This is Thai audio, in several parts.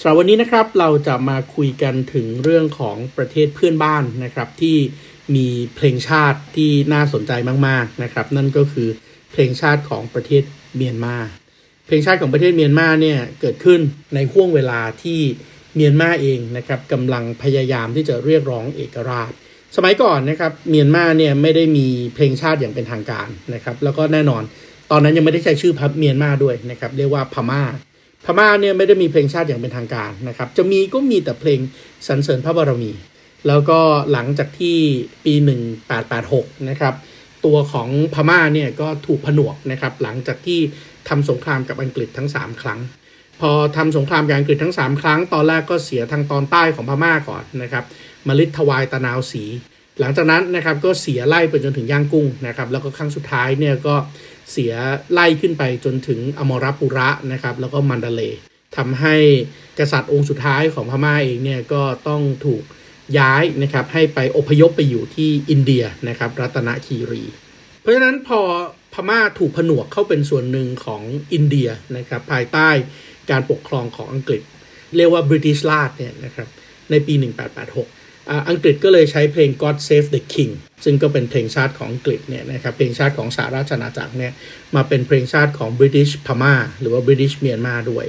สำหรับวันนี้นะครับเราจะมาคุยกันถึงเรื่องของประเทศเพื่อนบ้านนะครับ ที่มีเพลงชาติที่น่าสนใจมากๆนะครับ นั่นก็คือเพลงชาติของประเทศเมียนมา เพลงชาติของประเทศเมียนมาเนี่ยเกิดขึ้นในห่วงเวลาที่เมียนมาเองนะครับกำลังพยายามที่จะเรียกร้องเอกราช สมัยก่อนนะครับเมียนมาเนี่ยไม่ได้มีเพลงชาติอย่างเป็นทางการนะครับ แล้วก็แน่นอนตอนนั้นยังไม่ได้ใช้ชื่อพับเมียนมาด้วยนะครับ เรียกว่าพม่า พม่าเนี่ยไม่ได้มีเพลงชาติอย่างเป็นทางการนะครับ จะมีก็มีแต่เพลงสรรเสริญพระบารมี แล้วก็หลังจากที่ปี 1886 นะครับ ตัวของพม่าเนี่ยก็ถูกผนวกนะครับ หลังจากที่ทำสงครามกับอังกฤษทั้ง 3 ครั้ง พอทำสงครามกับอังกฤษทั้ง 3 ครั้ง ตอนแรกก็เสียทางตอนใต้ของพม่าก่อนนะครับมลิดทวายตะนาวสี หลังจากนั้นนะครับก็เสียไล่ไปจนถึงย่างกุ้งนะครับ แล้วก็ครั้งสุดท้ายเนี่ยก็เเสียไล่ขึ้นไปจนถึงอมรปุระนะครับแล้วก็มันดาเลทำให้กษัตริย์องค์สุดท้ายของพม่าเองเนี่ยก็ต้องถูกย้ายนะครับให้ไปอพยพไปอยู่ที่อินเดียนะครับรัตนคีรี เพราะฉะนั้นพอพม่าถูกผนวกเข้าเป็นส่วนหนึ่งของอินเดียนะครับภายใต้การปกครองของอังกฤษ เรียกว่า British Raj เนี่ยนะครับในปี 1886 อังกฤษก็เลยใช้เพลง God Save the King ซึ่งก็เป็นเพลงชาติของอังกฤษเนี่ยนะครับเพลงชาติของสหราชอาณาจักรเนี่ยมาเป็นเพลงชาติของ British พม่าหรือว่า British เมียนมาด้วย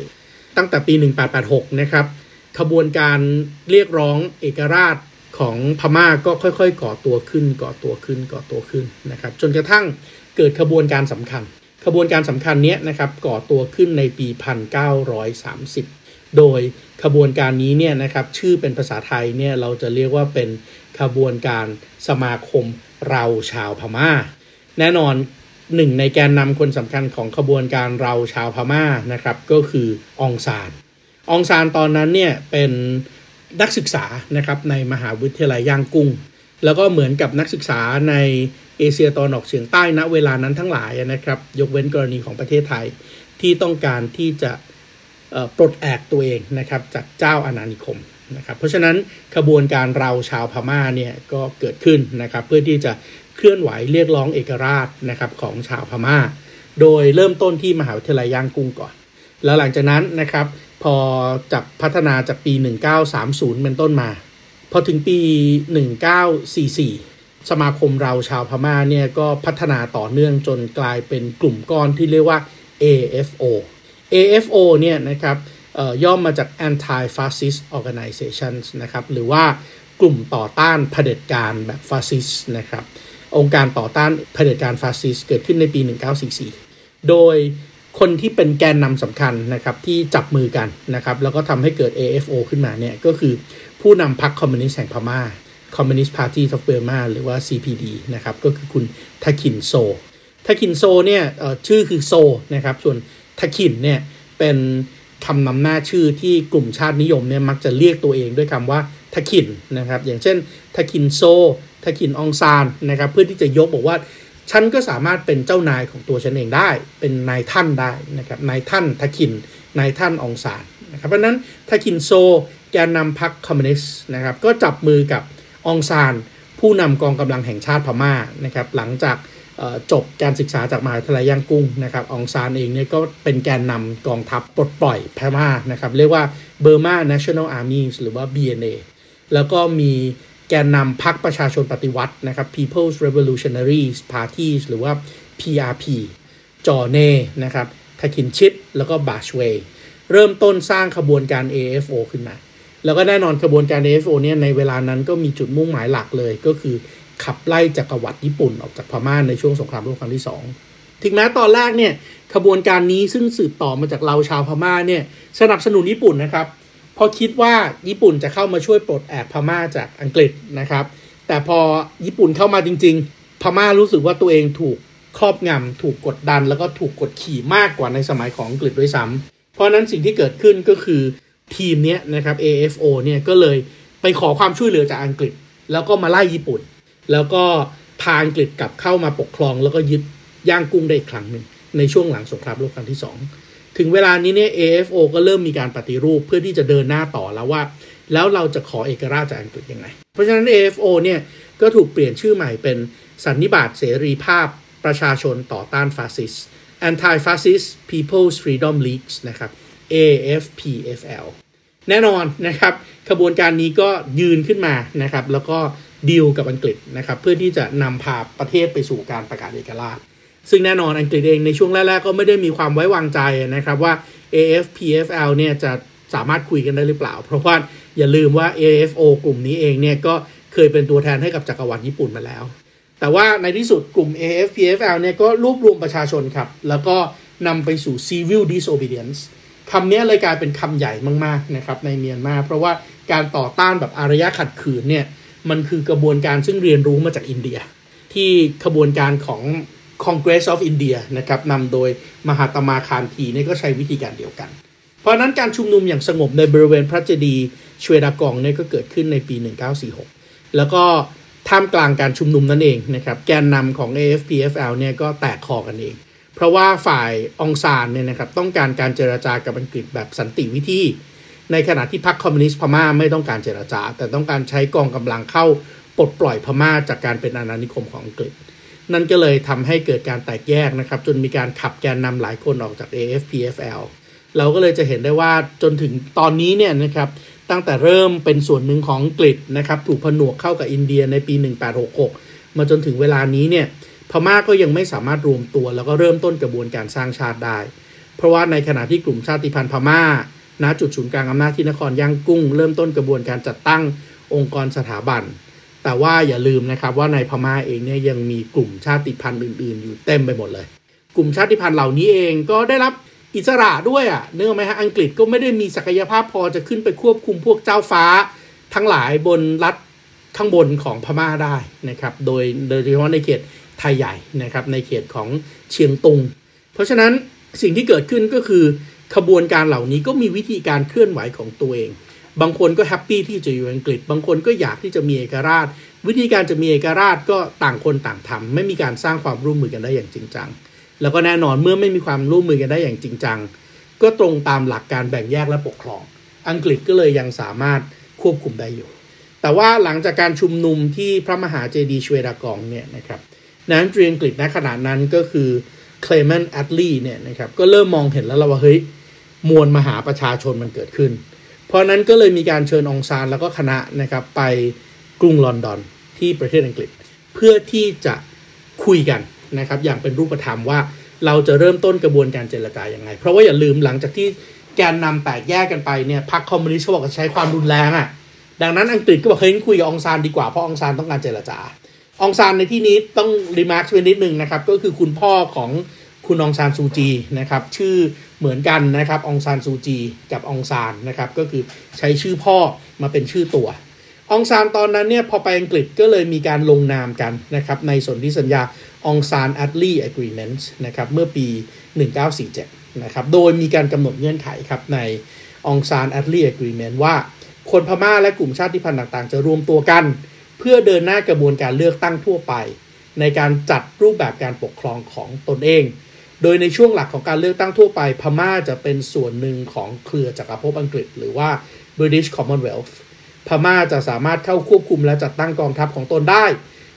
ตั้งแต่ปี 1886 นะครับขบวนการเรียกร้องเอกราชของพม่าก็ค่อยๆ ก่อตัวขึ้นก่อตัวขึ้นก่อตัวขึ้นนะครับจนกระทั่งเกิดขบวนการสำคัญ ขบวนการสำคัญนี้นะครับก่อตัวขึ้นในปี 1930 โดย ขบวนการนี้เนี่ยนะครับชื่อเป็นภาษาไทยเนี่ยเราจะเรียกว่าเป็นขบวนการสมาคมเราชาวพมา่า แน่นอนหนึ่งในแกนนำคนสำคัญของขบวนการเราชาวพม่านะครับก็คือองซานองซานตอนนั้นเนี่ยเป็นนักศึกษานะครับในมหาวิทยาลัยย่างกุ้ง แล้วก็เหมือนกับนักศึกษาในเอเชียตอนออกเฉียงใต้ณเวลานั้นทั้งหลายนะครับ ยกเว้นกรณีของประเทศไทยที่ต้องการที่จะ ปลดแอกตัวเองนะครับจากเจ้าอาณานิคมนะครับเพราะฉะนั้นขบวนการเราชาวพม่าเนี่ยก็เกิดขึ้นนะครับเพื่อที่จะเคลื่อนไหวเรียกร้องเอกราชนะครับของชาวพม่า โดยเริ่มต้นที่มหาวิทยาลัยย่างกุ้งก่อน แล้วหลังจากนั้นนะครับพอจากพัฒนาจากปี 1930 เป็นต้นมา พอถึงปี 1944 สมาคมเราชาวพม่าเนี่ยก็พัฒนาต่อเนื่องจนกลายเป็นกลุ่มก้อนที่เรียกว่า AFO AFO เนี่ยนะครับย่อมมาจาก Anti Fascist Organizations นะครับหรือว่ากลุ่มต่อต้านเผด็จการแบบฟาสซิสนะครับองค์การต่อต้านเผด็จการฟาสซิสเกิดขึ้นในปี 1944 โดยคนที่เป็นแกนนำสำคัญนะครับที่จับมือกันนะครับแล้วก็ทำให้เกิด AFO ขึ้นมาเนี่ยก็คือผู้นำพรรคคอมมิวนิสต์แห่งพม่า Communist Party of Burma หรือว่า CPD นะครับก็คือคุณทาคินโซทาคินโซเนี่ยชื่อคือโซนะครับส่วน ทาคินเนี่ยเป็นคำนำหน้าชื่อที่กลุ่มชาตินิยมเนี่ยมักจะเรียกตัวเองด้วยคำว่าทาคินนะครับ อย่างเช่นทาคินโซทาคินองซานนะครับ เพื่อที่จะยกบอกว่าฉันก็สามารถเป็นเจ้านายของตัวฉันเองได้ เป็นนายท่านได้นะครับนายท่านทาคินนายท่านองซานนะครับเพราะนั้นทาคินโซแกนนำพรรคคอมมิวนิสต์นะครับก็จับมือกับองซานผู้นำกองกำลังแห่งชาติพม่านะครับหลังจาก จบการศึกษาจากมหาวิทยาลัยย่างกุ้งนะครับองซานเองเนี่ยก็เป็นแกนนำกองทัพปลดปล่อยพม่านะครับเรียกว่า Burma National Army หรือว่า BNA แล้วก็มีแกนนำพรรคประชาชนปฏิวัตินะครับ People's Revolutionary Party หรือว่า PRP จอเน่นะครับทาคินชิดแล้วก็บาชเวย์เริ่มต้นสร้างขบวนการ AFO ขึ้นมา แล้วก็แน่นอนขบวนการ AFO เนี่ยในเวลานั้นก็มีจุดมุ่งหมายหลักเลยก็คือ ขับไล่จักรวรรดิญี่ปุ่นออกจากพม่าในช่วงสงครามโลกครั้งที่ 2 ถึงแม้ตอนแรกเนี่ยขบวนการนี้ซึ่งสืบต่อมาจากเราชาวพม่าเนี่ยสนับสนุนญี่ปุ่นนะครับพอคิดว่าญี่ปุ่นจะเข้ามาช่วยปลดแอกพม่าจากอังกฤษนะครับ แต่พอญี่ปุ่นเข้ามาจริง ๆ พม่ารู้สึกว่าตัวเองถูกครอบงำถูกกดดัน แล้วก็ถูกกดขี่มากกว่าในสมัยของอังกฤษด้วยซ้ำเพราะนั้นสิ่งที่เกิดขึ้นก็คือทีมนี้นะครับ AFO เนี่ยก็เลยไปขอความช่วยเหลือจากอังกฤษ แล้วก็มาไล่ญี่ปุ่น แล้วก็พาอังกฤษกลับเข้ามาปกครอง แล้วก็ยึดย่างกุ้งได้อีกครั้งหนึ่งในช่วงหลังสงครามโลกครั้งที่ 2 ถึงเวลานี้เนี่ย AFO ก็เริ่มมีการปฏิรูปเพื่อที่จะเดินหน้าต่อแล้วว่า แล้วเราจะขอเอกราชจากอังกฤษยังไง เพราะฉะนั้น AFO เนี่ยก็ถูกเปลี่ยนชื่อใหม่เป็นสันนิบาตเสรีภาพประชาชนต่อต้านฟาสซิส Anti-Fascist People's Freedom Leagues นะครับ AFPFL แน่นอนนะครับขบวนการนี้ก็ยืนขึ้นมานะครับ แล้วก็ ดีลกับอังกฤษนะครับเพื่อที่จะนำพาประเทศไปสู่การประกาศเอกราช ซึ่งแน่นอนอังกฤษเองในช่วงแรกๆก็ไม่ได้มีความไว้วางใจนะครับว่า AFPFL เนี่ยจะสามารถคุยกันได้หรือเปล่า เพราะว่าอย่าลืมว่า AFO กลุ่มนี้เองเนี่ยก็เคยเป็นตัวแทนให้กับจักรวรรดิญี่ปุ่นมาแล้ว แต่ว่าในที่สุดกลุ่ม AFPFL เนี่ยก็รวบรวมประชาชนครับ แล้วก็นำไปสู่ civil disobedience คำนี้เลยกลายเป็นคำใหญ่มาก ๆ นะครับในเมียนมา เพราะว่าการต่อต้านแบบอารยะขัดขืนเนี่ย มันคือกระบวนการซึ่งเรียนรู้มาจากอินเดีย ที่ขบวนการของ Congress of India นะครับนำโดยมหาตมาคานทีนี่ก็ใช้วิธีการเดียวกัน เพราะนั้นการชุมนุมอย่างสงบในบริเวณพระเจดีย์ชเวดากองเนี่ยก็เกิดขึ้นในปี 1946 แล้วก็ท่ามกลางการชุมนุมนั่นเองนะครับแกนนำของ AFPFL เนี่ยก็แตกคอกันเอง เพราะว่าฝ่ายองซานเนี่ยนะครับต้องการการเจรจากับอังกฤษแบบสันติวิธี ในขณะที่พรรคคอมมิวนิสต์พม่าไม่ต้องการเจรจา แต่ต้องการใช้กองกำลังเข้าปลดปล่อยพม่าจากการเป็นอาณานิคมของอังกฤษ นั่นก็เลยทำให้เกิดการแตกแยกนะครับ จนมีการขับแกนนำหลายคนออกจาก AFPFL เราก็เลยจะเห็นได้ว่าจนถึงตอนนี้เนี่ยนะครับตั้งแต่เริ่มเป็นส่วนหนึ่งของอังกฤษนะครับถูกผนวกเข้ากับอินเดียในปี 1866 มาจนถึงเวลานี้เนี่ยพม่าก็ยังไม่สามารถรวมตัว แล้วก็เริ่มต้นกระบวนการสร้างชาติได้ เพราะว่าในขณะที่กลุ่มชาติพันธุ์พม่า ณจุดศูนย์กลางอำนาจที่นครย่างกุ้ง เริ่มต้นกระบวนการจัดตั้งองค์กรสถาบัน แต่ว่าอย่าลืมนะครับว่าในพม่าเองเนี่ยยังมีกลุ่มชาติพันธุ์อื่น ๆ อยู่เต็มไปหมดเลย กลุ่มชาติพันธุ์เหล่านี้เองก็ได้รับอิสระด้วยอ่ะนึกออกไหมฮะอังกฤษก็ไม่ได้มีศักยภาพพอจะขึ้นไปควบคุมพวกเจ้าฟ้า ทั้งหลายบนรัฐข้างบนของพม่าได้นะครับ โดยโดยเฉพาะในเขตไทยใหญ่นะครับในเขตของเชียงตุง เพราะฉะนั้นสิ่งที่เกิดขึ้นก็คือ ขบวนการเหล่านี้ก็มีวิธีการเคลื่อนไหวของตัวเอง บางคนก็ happy ที่จะอยู่อังกฤษ บางคนก็อยากที่จะมีเอกราช วิธีการจะมีเอกราชก็ต่างคนต่างทำไม่มีการสร้างความร่วมมือกันได้อย่างจริงจัง แล้วก็แน่นอนเมื่อไม่มีความร่วมมือกันได้อย่างจริงจัง ก็ตรงตามหลักการแบ่งแยกและปกครอง อังกฤษก็เลยยังสามารถควบคุมได้อยู่ แต่ว่าหลังจากการชุมนุมที่พระมหาเจดีย์ชเวดากองเนี่ยนะครับนายกอังกฤษอังกฤษณขณะนั้นก็คือ เคลเมนต์แอตต์ลีเนี่ยนะครับก็เริ่มมองเห็นแล้วว่าเฮ้ยมวลมหาประชาชนมันเกิดขึ้น เพราะนั้นก็เลยมีการเชิญองซานแล้วก็คณะนะครับไปกรุงลอนดอนที่ประเทศอังกฤษ เพื่อที่จะคุยกันนะครับอย่างเป็นรูปธรรมว่าเราจะเริ่มต้นกระบวนการเจรจาอย่างไง เพราะว่าอย่าลืมหลังจากที่แกนนำแตกแยกกันไปเนี่ยพรรคคอมมิวนิสต์เขาบอกจะใช้ความรุนแรงอ่ะดังนั้นอังกฤษก็บอกเฮ้ยคุยกับองซานดีกว่าเพราะองซานต้องการเจรจา องซานในที่นี้ต้อง remark ไว้นิดนึงนะครับ ก็คือคุณพ่อของคุณองซานซูจีนะครับ ชื่อเหมือนกันนะครับองซานซูจีกับองซานนะครับ ก็คือใช้ชื่อพ่อมาเป็นชื่อตัวองซานตอนนั้นเนี่ยพอไปอังกฤษก็เลยมีการลงนามกันนะครับ ในสนธิสัญญาองซานแอตต์ลี Agreement นะครับเมื่อปี 1947 นะครับ โดยมีการกำหนดเงื่อนไขครับในองซานแอตต์ลี Agreement ว่า คนพม่าและกลุ่มชาติพันธุ์ต่างๆ จะรวมตัวกันเพื่อเดินหน้ากระบวนการเลือกตั้งทั่วไป ในการจัดรูปแบบการปกครองของตนเอง โดยในช่วงหลักของการเลือกตั้งทั่วไป พม่าจะเป็นส่วนหนึ่งของเครือจักรภพอังกฤษ หรือว่า British Commonwealth พม่าจะสามารถเข้าควบคุมและจัดตั้งกองทัพของตนได้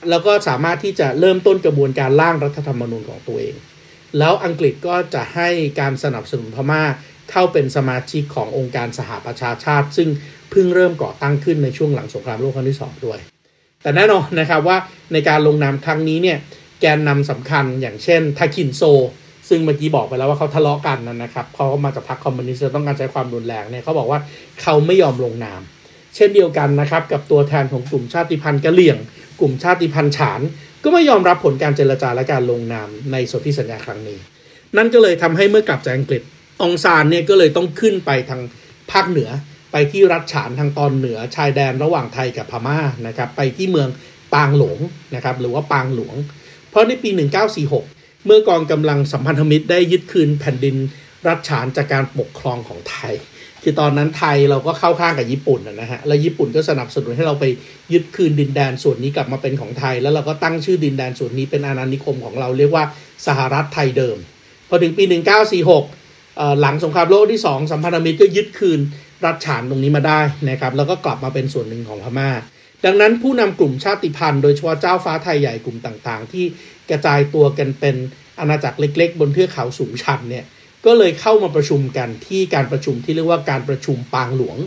แล้วก็สามารถที่จะเริ่มต้นกระบวนการร่างรัฐธรรมนูญของตัวเอง แล้วอังกฤษก็จะให้การสนับสนุนพม่าเข้าเป็นสมาชิกขององค์การสหประชาชาติ ซึ่งเพิ่งเริ่มก่อตั้งขึ้นในช่วงหลังสงครามโลกครั้งที่ 2 ด้วย แต่แน่นอนนะครับว่าในการลงนามครั้งนี้เนี่ยแกนนำสำคัญอย่างเช่นทาคินโซ ซึ่งเมื่อกี้บอกไปแล้วว่าเขาทะเลาะกันนะครับเขาก็มาจากพรรคคอมมิวนิสต์ต้องการใช้ความรุนแรงเนี่ยเขาบอกว่าเขาไม่ยอมลงนาม เช่นเดียวกันนะครับกับตัวแทนของกลุ่มชาติพันธุ์กะเหรี่ยง กลุ่มชาติพันธุ์ฉาน ก็ไม่ยอมรับผลการเจรจาและการลงนามในสนธิสัญญาครั้งนี้ นั่นก็เลยทำให้เมื่อกลับจากอังกฤษองซานเนี่ยก็เลยต้องขึ้นไปทางภาคเหนือ ไปที่รัฐฉานทางตอนเหนือชายแดนระหว่างไทยกับพม่านะครับไปที่เมืองปางหลงนะครับหรือว่าปางหลวง เพราะในปี 1946 เมื่อกองกำลังสัมพันธมิตรได้ยึดคืนแผ่นดินรัฐฉานจากการปกครองของไทย คือตอนนั้นไทยเราก็เข้าข้างกับญี่ปุ่นนะฮะ แล้วญี่ปุ่นก็สนับสนุนให้เราไปยึดคืนดินแดนส่วนนี้กลับมาเป็นของไทย แล้วเราก็ตั้งชื่อดินแดนส่วนนี้เป็นอาณานิคมของเราเรียกว่าสหรัฐไทยเดิม พอถึงปี 1946 หลังสงครามโลกที่ 2 สัมพันธมิตรก็ยึดคืน รัฐฉานตรงนี้มาได้นะครับ แล้วก็กลับมาเป็นส่วนหนึ่งของพม่า ดังนั้นผู้นำกลุ่มชาติพันธุ์โดยเฉพาะเจ้าฟ้าไทยใหญ่กลุ่มต่างๆ ที่กระจายตัวกันเป็นอาณาจักรเล็ก ๆ บนเทือกเขาสูงชันเนี่ยก็เลยเข้ามาประชุมกันที่การประชุมที่เรียกว่าการประชุมปางหลวง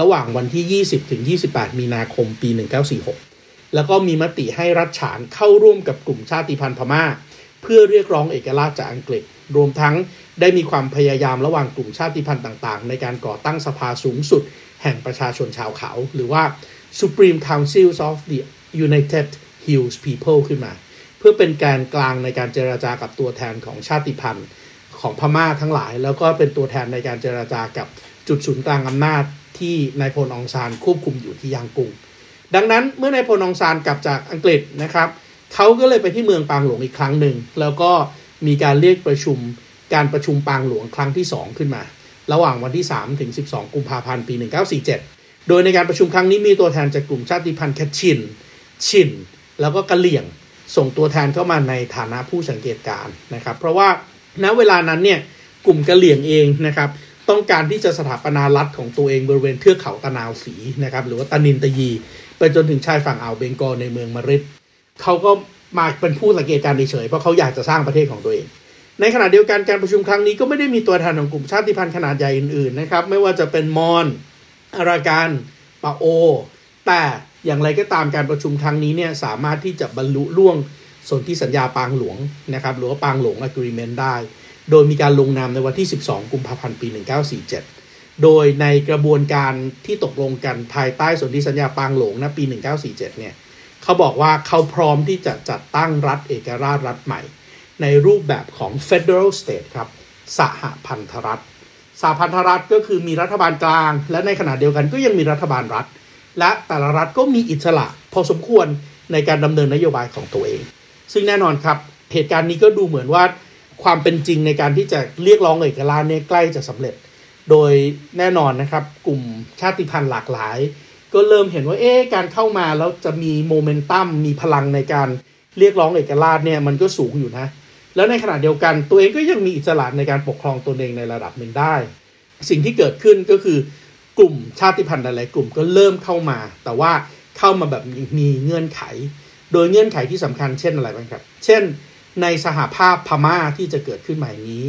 ระหว่างวันที่ 20ถึง28 มีนาคมปี 1946 แล้วก็มีมติให้รัฐฉานเข้าร่วมกับกลุ่มชาติพันธุ์พม่า เพื่อเรียกร้องเอกราชจากอังกฤษ รวมทั้งได้มีความพยายามระหว่างกลุ่มชาติพันธุ์ต่าง ๆ ในการก่อตั้งสภาสูงสุด แห่งประชาชนชาวเขา หรือว่า Supreme Council of the United Hills People ขึ้นมา เพื่อเป็นการกลางในการเจราจากับตัวแทนของชาติพันธุ์ของพม่าทั้งหลาย แล้วก็เป็นตัวแทนในการเจราจากับจุดศูนย์กลางอำนาจที่นายพลองซานควบคุมอยู่ที่ยางกุ้งดังนั้นเมื่อนายพลองซานกลับจากอังกฤษนะครับ เขาก็เลยไปที่เมืองปางหลวงอีกครั้งหนึ่ง แล้วก็มีการเรียกประชุมการประชุมปางหลวงครั้งที่ 2 ขึ้นมา ระหว่างวันที่ 3 ถึง 12 กุมภาพันธ์ปี 1947 โดยในการประชุมครั้งนี้มีตัวแทนจากกลุ่มชาติพันธุ์แคชิน ชิน แล้วก็กะเหลี่ยงส่งตัวแทนเข้ามาในฐานะผู้สังเกตการนะครับ เพราะว่าณเวลานั้นเนี่ยกลุ่มกะเหลี่ยงเองนะครับต้องการที่จะสถาปนารัฐของตัวเองบริเวณเทือกเขาตะนาวสีนะครับหรือว่าตานินตะยี ไปจนถึงชายฝั่งอ่าวเบงกอลในเมืองมาริด เขาก็มาเป็นผู้สังเกตการเฉยเพราะเขาอยากจะสร้างประเทศของตัวเอง ในขณะเดียวกันการประชุมครั้งนี้ก็ไม่ได้มีตัวแทนของกลุ่มชาติพันธุ์ขนาดใหญ่อื่นๆนะครับ ไม่ว่าจะเป็นมอญอาราการปาโอ แต่อย่างไรก็ตามการประชุมครั้งนี้เนี่ยสามารถที่จะบรรลุล่วงสนธิสัญญาปางหลวงนะครับหรือว่าปางหลวงอะกรีเมนต์ได้ โดยมีการลงนามในวันที่ 12 กุมภาพันธ์ปี 1947 โดยในกระบวนการที่ตกลงกันภายใต้สนธิสัญญาปางหลวงนะปี 1947 เนี่ย เขาบอกว่าเขาพร้อมที่จะจัดตั้งรัฐเอกราชรัฐใหม่ ในรูปแบบของ Federal State ครับ สหพันธรัฐ สหพันธรัฐก็คือมีรัฐบาลกลาง และในขณะเดียวกันก็ยังมีรัฐบาลรัฐ และแต่ละรัฐก็มีอิสระ พอสมควรในการดำเนินนโยบายของตัวเอง ซึ่งแน่นอนครับ เหตุการณ์นี้ก็ดูเหมือนว่าความเป็นจริงในการที่จะเรียกร้องเอกราชเนี่ยใกล้จะสำเร็จ โดยแน่นอนนะครับ กลุ่มชาติพันธุ์หลากหลาย ก็เริ่มเห็นว่าเอ๊ะการเข้ามาแล้วจะมีโมเมนตัมมีพลังในการเรียกร้องเอกราชเนี่ยมันก็สูงอยู่นะ แล้วในขณะเดียวกันตัวเองก็ยังมีอิสระในการปกครองตนเองในระดับหนึ่งได้ สิ่งที่เกิดขึ้นก็คือกลุ่มชาติพันธุ์หลายๆกลุ่มก็เริ่มเข้ามา แต่ว่าเข้ามาแบบมีเงื่อนไข โดยเงื่อนไขที่สำคัญเช่นอะไรบ้างครับ เช่น ในสหภาพพม่าที่จะเกิดขึ้นใหม่นี้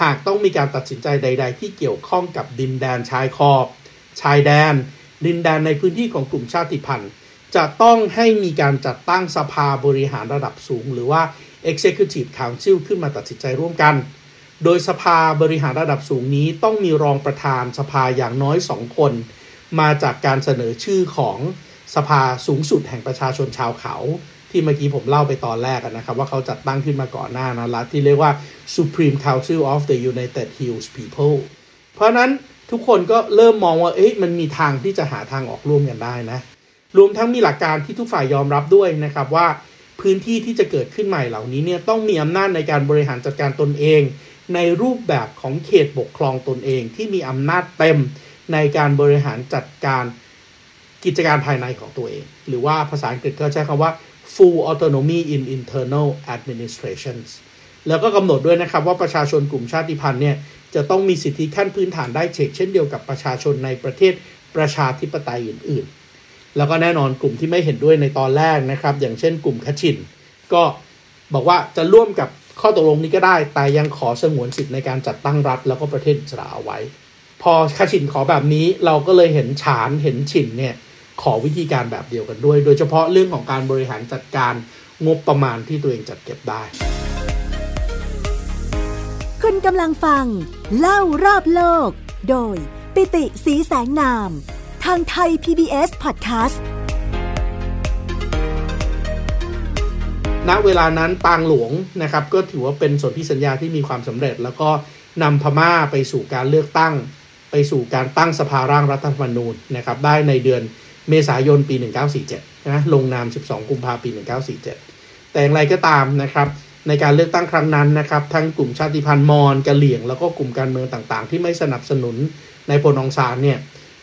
หากต้องมีการตัดสินใจใด ๆ ที่เกี่ยวข้องกับดินแดนชายขอบ ชายแดน ดินแดนในพื้นที่ของกลุ่มชาติพันธุ์ จะต้องให้มีการจัดตั้งสภาบริหารระดับสูง หรือว่า Executive Council ขึ้นมาตัดสินใจร่วมกัน โดยสภาบริหารระดับสูงนี้ต้องมีรองประธานสภาอย่างน้อยสองคน มาจากการเสนอชื่อของสภาสูงสุดแห่งประชาชนชาวเขา ที่เมื่อกี้ผมเล่าไปตอนแรกนะครับ ว่าเขาจัดตั้งขึ้นมาก่อนหน้านะรัฐที่เรียกว่า Supreme Council of the United Hills People เพราะนั้น ทุกคนก็เริ่มมองว่าเอ๊ะมันมีทางที่จะหาทางออกร่วมกันได้นะ รวมทั้งมีหลักการที่ทุกฝ่ายยอมรับด้วยนะครับว่าพื้นที่ที่จะเกิดขึ้นใหม่เหล่านี้เนี่ยต้องมีอำนาจในการบริหารจัดการตนเอง ในรูปแบบของเขตปกครองตนเอง ที่มีอำนาจเต็มในการบริหารจัดการกิจการภายในของตัวเอง หรือว่าภาษาอังกฤษก็ใช้คำว่า full autonomy in internal administrations แล้วก็กำหนดด้วยนะครับว่าประชาชนกลุ่มชาติพันธุ์เนี่ย จะต้องมีสิทธิขั้นพื้นฐานได้เชกเช่นเดียวกับประชาชนในประเทศประชาธิปไตยอื่น ๆ แล้วก็แน่นอนกลุ่มที่ไม่เห็นด้วยในตอนแรกนะครับ อย่างเช่นกลุ่มคชินก็บอกว่าจะร่วมกับข้อตกลงนี้ก็ได้ แต่ยังขอสงวนสิทธิ์ในการจัดตั้งรัฐ แล้วก็ประเทศอิสราเอาไว้ พอคชินขอแบบนี้เราก็เลยเห็นฉานเห็นฉินเนี่ยขอวิธีการแบบเดียวกันด้วย โดยเฉพาะเรื่องของการบริหารจัดการงบประมาณที่ตัวเองจัดเก็บได้ คุณกำลังฟัง เล่ารอบโลก โดย ปิติสีแสงนาม ทางไทย PBS Podcast ณเวลานั้นปางหลวงนะครับ ก็ถือว่าเป็นสนธิสัญญาที่มีความสำเร็จ แล้วก็นำพม่าไปสู่การเลือกตั้ง ไปสู่การตั้งสภาร่างรัฐธรรมนูญนะครับ ได้ในเดือนเมษายนปี 1947นะลงนาม 12 กุมภาพันธ์ปี 1947 แต่อย่างไรก็ตามนะครับ ในการเลือกตั้งครั้งนั้นนะครับทั้งกลุ่มชาติพันธุ์มอญกะเหลี่ยง แล้วก็กลุ่มการเมืองต่างๆ ที่ไม่สนับสนุนนายพลองซานเนี่ย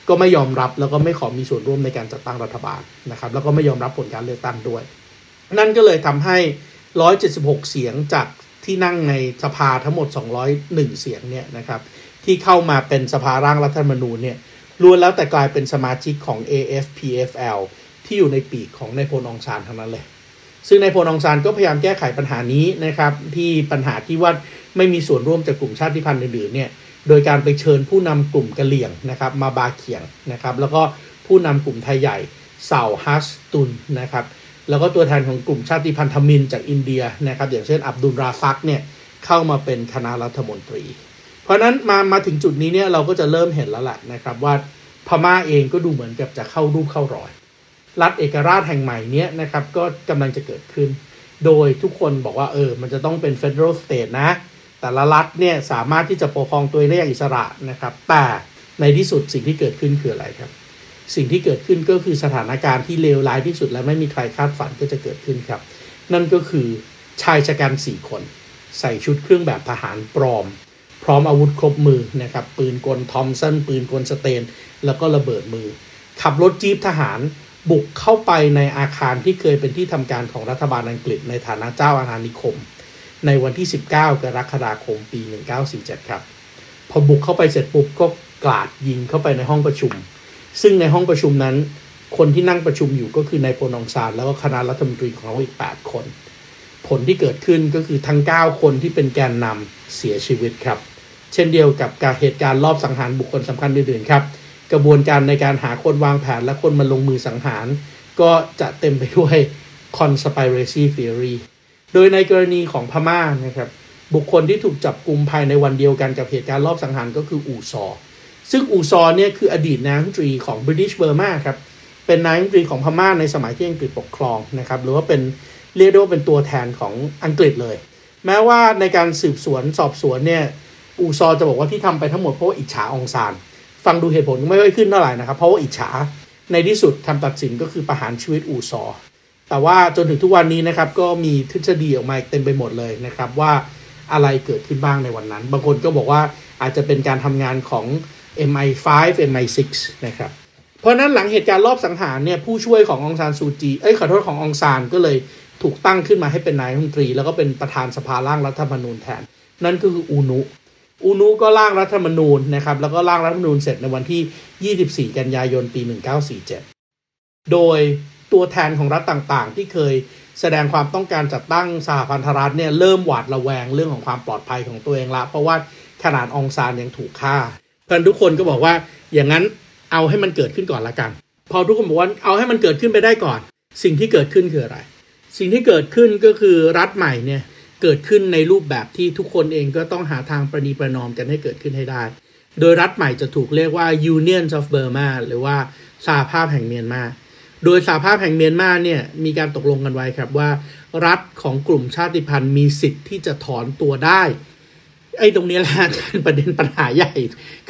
ก็ไม่ยอมรับแล้วก็ไม่ขอมีส่วนร่วมในการจัดตั้งรัฐบาลนะครับแล้วก็ไม่ยอมรับผลการเลือกตั้งด้วย นั่นก็เลยทำให้ 176 เสียงจากที่นั่งในสภาทั้งหมด 201 เสียงเนี่ยนะครับที่เข้ามาเป็นสภาร่างรัฐธรรมนูญเนี่ยล้วนแล้วแต่กลายเป็นสมาชิกของ AFPFL ที่อยู่ในปีกของนายพลองซานทั้งนั้นเลย ซึ่งนายพลองซานก็พยายามแก้ไขปัญหานี้นะครับ ที่ปัญหาที่ว่าไม่มีส่วนร่วมจากกลุ่มชาติพันธุ์อื่นๆเนี่ยโดยการไปเชิญผู้นำกลุ่มกะเหลี่ยงนะครับ มาบาเขียงนะครับ แล้วก็ผู้นำกลุ่มไทยใหญ่เซาฮัสตุนนะครับ แล้วก็ตัวแทนของกลุ่มชาติพันธุ์ทมินจากอินเดียนะครับ อย่างเช่นอับดุลราฟักเนี่ยเข้ามาเป็นคณะรัฐมนตรี เพราะนั้นมามาถึงจุดนี้เนี่ยเราก็จะเริ่มเห็นแล้วแหละนะครับว่าพม่าเองก็ดูเหมือนกับจะเข้ารูปเข้ารอย รัฐเอกราชแห่งใหม่เนี้ยนะครับก็กำลังจะเกิดขึ้น โดยทุกคนบอกว่าเออมันจะต้องเป็น federal state นะ แต่ละรัฐเนี่ยสามารถที่จะปกครองตัวเองได้อย่างอิสระนะครับ แต่ในที่สุดสิ่งที่เกิดขึ้นคืออะไรครับ สิ่งที่เกิดขึ้นก็คือสถานการณ์ที่เลวร้ายที่สุดและไม่มีใครคาดฝันก็จะเกิดขึ้นครับ นั่นก็คือชายชะกันสี่คน ใส่ชุดเครื่องแบบทหารปลอม พร้อมอาวุธครบมือนะครับปืนกลทอมสันปืนกลสเตน แล้วก็ระเบิดมือ ขับรถจี๊ปทหาร บุกเข้าไปในอาคารที่เคยเป็นที่ทำการของรัฐบาลอังกฤษในฐานะเจ้าอาณานิคม ในวันที่ 19 กรกฎาคมปี 1947 ครับ พอบุกเข้าไปเสร็จปุ๊บก็กราดยิงเข้าไปในห้องประชุม ซึ่งในห้องประชุมนั้น คนที่นั่งประชุมอยู่ก็คือนายโปนองซานแล้วก็คณะรัฐมนตรีของเขาอีก 8 คน ผลที่เกิดขึ้นก็คือทั้ง 9 คนที่เป็นแกนนำเสียชีวิตครับ เช่นเดียวกับการเหตุการณ์รอบสังหารบุคคลสำคัญอื่นๆครับ กระบวนการในการหาคนวางแผนและคนมาลงมือสังหาร ก็จะเต็มไปด้วย conspiracy theory โดยในกรณีของพม่านะครับบุคคลที่ถูกจับกลุ่มภายในวันเดียวกันกับเหตุการณ์รอบสังหารก็คืออูซอ ซึ่งอูซอเนี่ยคืออดีตนายกรัฐมนตรีของ British Burma ครับ เป็นนายกรัฐมนตรีของพม่าในสมัยที่อังกฤษปกครองนะครับ หรือว่าเป็นเรียกได้ว่าเป็นตัวแทนของอังกฤษเลย แม้ว่าในการสืบสวนสอบสวนเนี่ย อูซอจะบอกว่าที่ทำไปทั้งหมดเพราะว่าอิจฉาองซาน ฟังดูเหตุผลไม่ค่อยขึ้นเท่าไหร่นะครับเพราะว่าอิจฉาในที่สุดคำตัดสินก็คือประหารชีวิตอูซอ แต่ว่าจนถึงทุกวันนี้นะครับก็มีทฤษฎีออกมาเต็มไปหมดเลยนะครับว่าอะไรเกิดขึ้นบ้างในวันนั้น บางคนก็บอกว่าอาจจะเป็นการทำงานของ MI5 MI6 นะครับ เพราะนั้นหลังเหตุการณ์รอบสังหารเนี่ยผู้ช่วยขององซานซูจี เอ้ยขอโทษขององซานก็เลยถูกตั้งขึ้นมาให้เป็นนายรัฐมนตรี แล้วก็เป็นประธานสภาร่างรัฐธรรมนูญแทน นั่นก็คืออูนุ อูนุก็ร่างรัฐธรรมนูญนะครับ แล้วก็ร่างรัฐธรรมนูญเสร็จในวันที่ 24 กันยายน ปี 1947 โดยตัวแทนของรัฐต่างๆ ที่เคยแสดงความต้องการจัดตั้งสหพันธรัฐเนี่ยเริ่มหวาดระแวงเรื่องของความปลอดภัยของตัวเองละ เพราะว่าขนาดองซานยังถูกฆ่า เพื่อนทุกคนก็บอกว่าอย่างนั้นเอาให้มันเกิดขึ้นก่อนละกัน พอทุกคนบอกว่าเอาให้มันเกิดขึ้นไปได้ก่อน สิ่งที่เกิดขึ้นคืออะไร สิ่งที่เกิดขึ้นก็คือรัฐใหม่เนี่ย เกิดขึ้นในรูปแบบที่ทุกคนเองก็ต้องหาทางประนีประนอมกันให้เกิดขึ้นให้ได้ โดยรัฐใหม่จะถูกเรียกว่า Union of Burma หรือว่าสหภาพแห่งเมียนมา โดยสหภาพแห่งเมียนมาเนี่ยมีการตกลงกันไว้ครับว่า รัฐของกลุ่มชาติพันธุ์มีสิทธิ์ที่จะถอนตัวได้ ไอ้ตรงนี้แหละเป็นประเด็นปัญหาใหญ่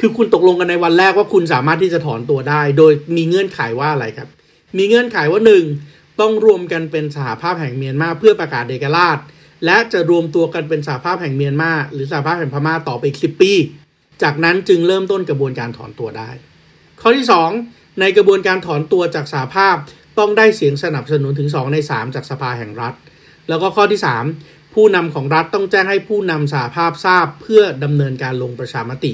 คือคุณตกลงกันในวันแรกว่าคุณสามารถที่จะถอนตัวได้ โดยมีเงื่อนไขว่าอะไรครับ มีเงื่อนไขว่าหนึ่งต้องรวมกันเป็นสหภาพแห่งเมียนมาเพื่อประกาศเอกราช และจะรวมตัวกันเป็นสหภาพแห่งเมียนมาหรือสหภาพแห่งพม่าต่อไปอีกสิบปี จากนั้นจึงเริ่มต้นกระบวนการถอนตัวได้ ข้อที่สองในกระบวนการถอนตัวจากสาภาพต้องได้เสียงสนับสนุนถึง 2 ใน 3 จากสภาแห่งรัฐ แล้วก็ข้อที่ 3 ผู้นำของรัฐต้องแจ้งให้ผู้นำสาภาพทราบเพื่อดำเนินการลงประชามติ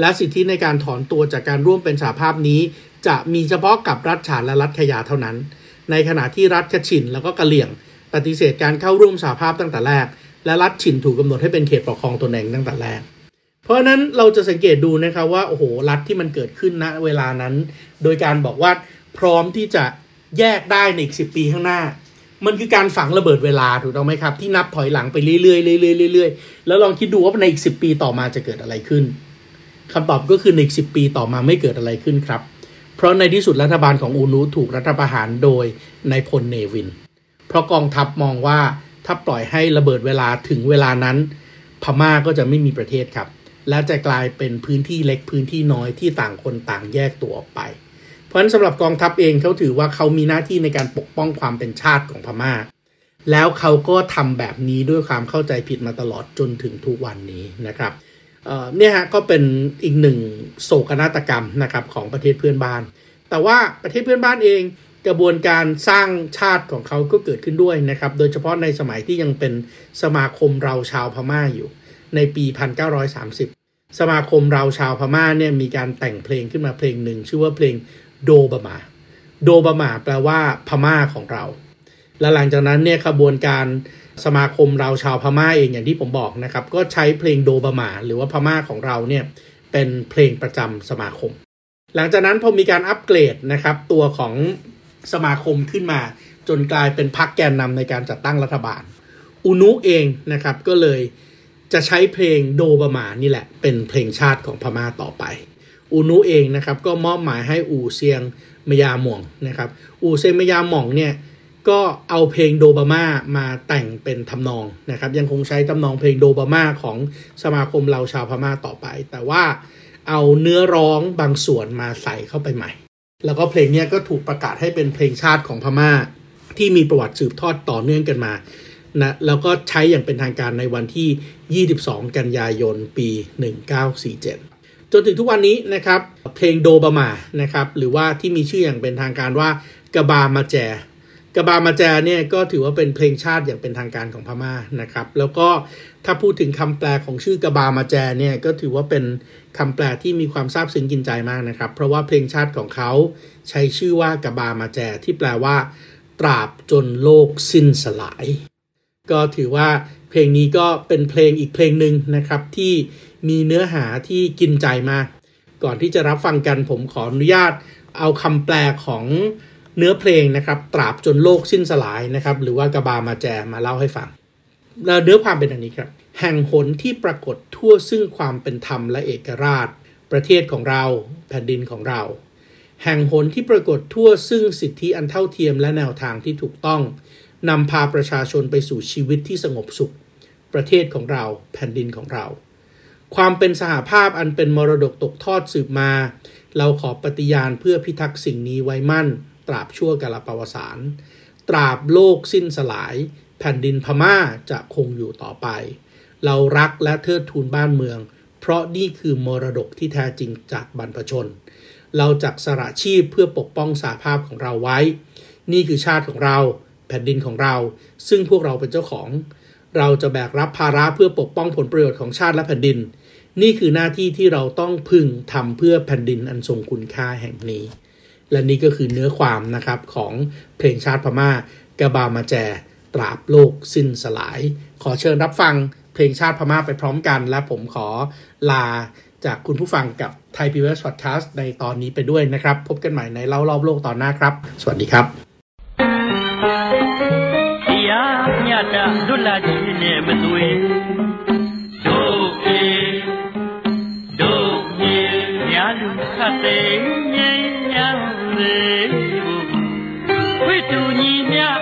และสิทธิในการถอนตัวจากการร่วมเป็นสาภาพนี้ จะมีเฉพาะกับรัฐฉานและรัฐขยาเท่านั้น ในขณะที่รัฐกชินแล้วก็กะเหลี่ยง ปฏิเสธการเข้าร่วมสาภาพตั้งแต่แรก และรัฐฉินถูกกาหนดให้เป็นเขตปกครองตนเองตั้งแต่แรก เพราะนั้นเราจะสังเกตดูนะครับว่าโอ้โหรัฐที่มันเกิดขึ้นณเวลานั้น โดยการบอกว่าพร้อมที่จะแยกได้ในอีกสิปีข้างหน้า มันคือการฝังระเบิดเวลาถูกต้องไหมครับ ที่นับถอยหลังไปเรื่อยๆเรื่อยๆเรื่อยๆแล้วลองคิดดูว่าในอีกสิปีต่อมาจะเกิดอะไรขึ้นคำตอบก็คือในอีกสิปีต่อมาไม่เกิดอะไรขึ้นครับ เพราะในที่สุดรัฐบาลของอูนูถูกรัฐประหารโดยนายพลเนวิน เพราะกองทัพมองว่าถ้าปล่อยให้ระเบิดเวลาถึงเวลานั้น พม่าก็จะไม่มีประเทศครับ และจะกลายเป็นพื้นที่เล็กพื้นที่น้อยที่ต่างคนต่างแยกตัวออกไป เพราะฉะนั้นสำหรับกองทัพเองเขาถือว่าเขามีหน้าที่ในการปกป้องความเป็นชาติของพมา่า แล้วเขาก็ทำแบบนี้ด้วยความเข้าใจผิดมาตลอดจนถึงทุกวันนี้นะครับเนี่ยฮะก็เป็นอีกหนึ่งโศกนาฏกรรมนะครับของประเทศเพื่อนบ้าน แต่ว่าประเทศเพื่อนบ้านเอง กระบวนการสร้างชาติของเขาก็เกิดขึ้นด้วยนะครับ โดยเฉพาะในสมัยที่ยังเป็นสมาคมเราชาวพม่าอยู่ ในปี 1930 สมาคมเราชาวพม่าเนี่ยมีการแต่งเพลงขึ้นมาเพลงหนึ่ง ชื่อว่าเพลงโดบามา โดบามาแปลว่าพม่าของเรา และหลังจากนั้นเนี่ยขบวนการสมาคมเราชาวพม่าเองอย่างที่ผมบอกนะครับก็ใช้เพลงโดบามา หรือว่าพม่าของเราเนี่ยเป็นเพลงประจำสมาคม หลังจากนั้นพอมีการอัปเกรดนะครับตัวของ สมาคมขึ้นมา จนกลายเป็นพรรคแกนนำในการจัดตั้งรัฐบาล อุนุเองนะครับก็เลยจะใช้เพลงโดบามานี่แหละ เป็นเพลงชาติของพม่าต่อไป อุนุเองนะครับก็มอบหมายให้อูเซียงมยาหม่องนะครับ อูเซียงมยาหม่องเนี่ยก็เอาเพลงโดบามามาแต่งเป็นทำนองนะครับ ยังคงใช้ทำนองเพลงโดบามาของสมาคมเราชาวพม่าต่อไป แต่ว่าเอาเนื้อร้องบางส่วนมาใส่เข้าไปใหม่ แล้วก็เพลงนี้ก็ถูกประกาศให้เป็นเพลงชาติของพม่า ที่มีประวัติสืบทอดต่อเนื่องกันมานะแล้วก็ใช้อย่างเป็นทางการในวันที่ 22 กันยายนปี 1947 จนถึงทุกวันนี้นะครับ เพลงโดบามานะครับ หรือว่าที่มีชื่ออย่างเป็นทางการว่ากบามาแจกบามาแจเนี่ยก็ถือว่าเป็นเพลงชาติอย่างเป็นทางการของพม่านะครับ แล้วก็ ถ้าพูดถึงคำแปลของชื่อกบามาแจเนี่ยก็ถือว่าเป็นคำแปลที่มีความซาบซึ้งกินใจมากนะครับ เพราะว่าเพลงชาติของเขาใช้ชื่อว่ากบามาแจที่แปลว่า ตราบจนโลกสิ้นสลาย ก็ถือว่าเพลงนี้ก็เป็นเพลงอีกเพลงหนึ่งนะครับที่มีเนื้อหาที่กินใจมาก ก่อนที่จะรับฟังกันผมขออนุญาตเอาคำแปลของเนื้อเพลงนะครับ ตราบจนโลกสิ้นสลายนะครับ หรือว่ากบามาแจมาเล่าให้ฟัง แล้วเนื้อความเป็นอันนี้ครับ แห่งหนที่ปรากฏทั่วซึ่งความเป็นธรรมและเอกราช ประเทศของเรา แผ่นดินของเรา แห่งหนที่ปรากฏทั่วซึ่งสิทธิอันเท่าเทียมและแนวทางที่ถูกต้องนำพาประชาชนไปสู่ชีวิตที่สงบสุข ประเทศของเรา แผ่นดินของเรา ความเป็นสหภาพอันเป็นมรดกตกทอดสืบมา เราขอปฏิญาณเพื่อพิทักษ์สิ่งนี้ไว้มั่น ตราบชั่วกาลปวสารตราบโลกสิ้นสลาย แผ่นดินพม่าจะคงอยู่ต่อไป เรารักและเทิดทูนบ้านเมือง เพราะนี่คือมรดกที่แท้จริงจากบรรพชน เราจักสละชีพเพื่อปกป้องสาภาพของเราไว้ นี่คือชาติของเราแผ่นดินของเรา ซึ่งพวกเราเป็นเจ้าของ เราจะแบกรับภาระเพื่อปกป้องผลประโยชน์ของชาติและแผ่นดิน นี่คือหน้าที่ที่เราต้องพึงทำเพื่อแผ่นดินอันทรงคุณค่าแห่งนี้ และนี่ก็คือเนื้อความนะครับของเพลงชาติพม่ากะบามาแจ ตราบโลกสิ้นสลาย ขอเชิญรับฟังเพลงชาติพม่าไปพร้อมกัน และผมขอลาจากคุณผู้ฟังกับไทยพีวีเอสพอดแคสต์ในตอนนี้ไปด้วยนะครับ พบกันใหม่ในเล่ารอบโลกตอนหน้าครับ สวัสดีครับ Yeah.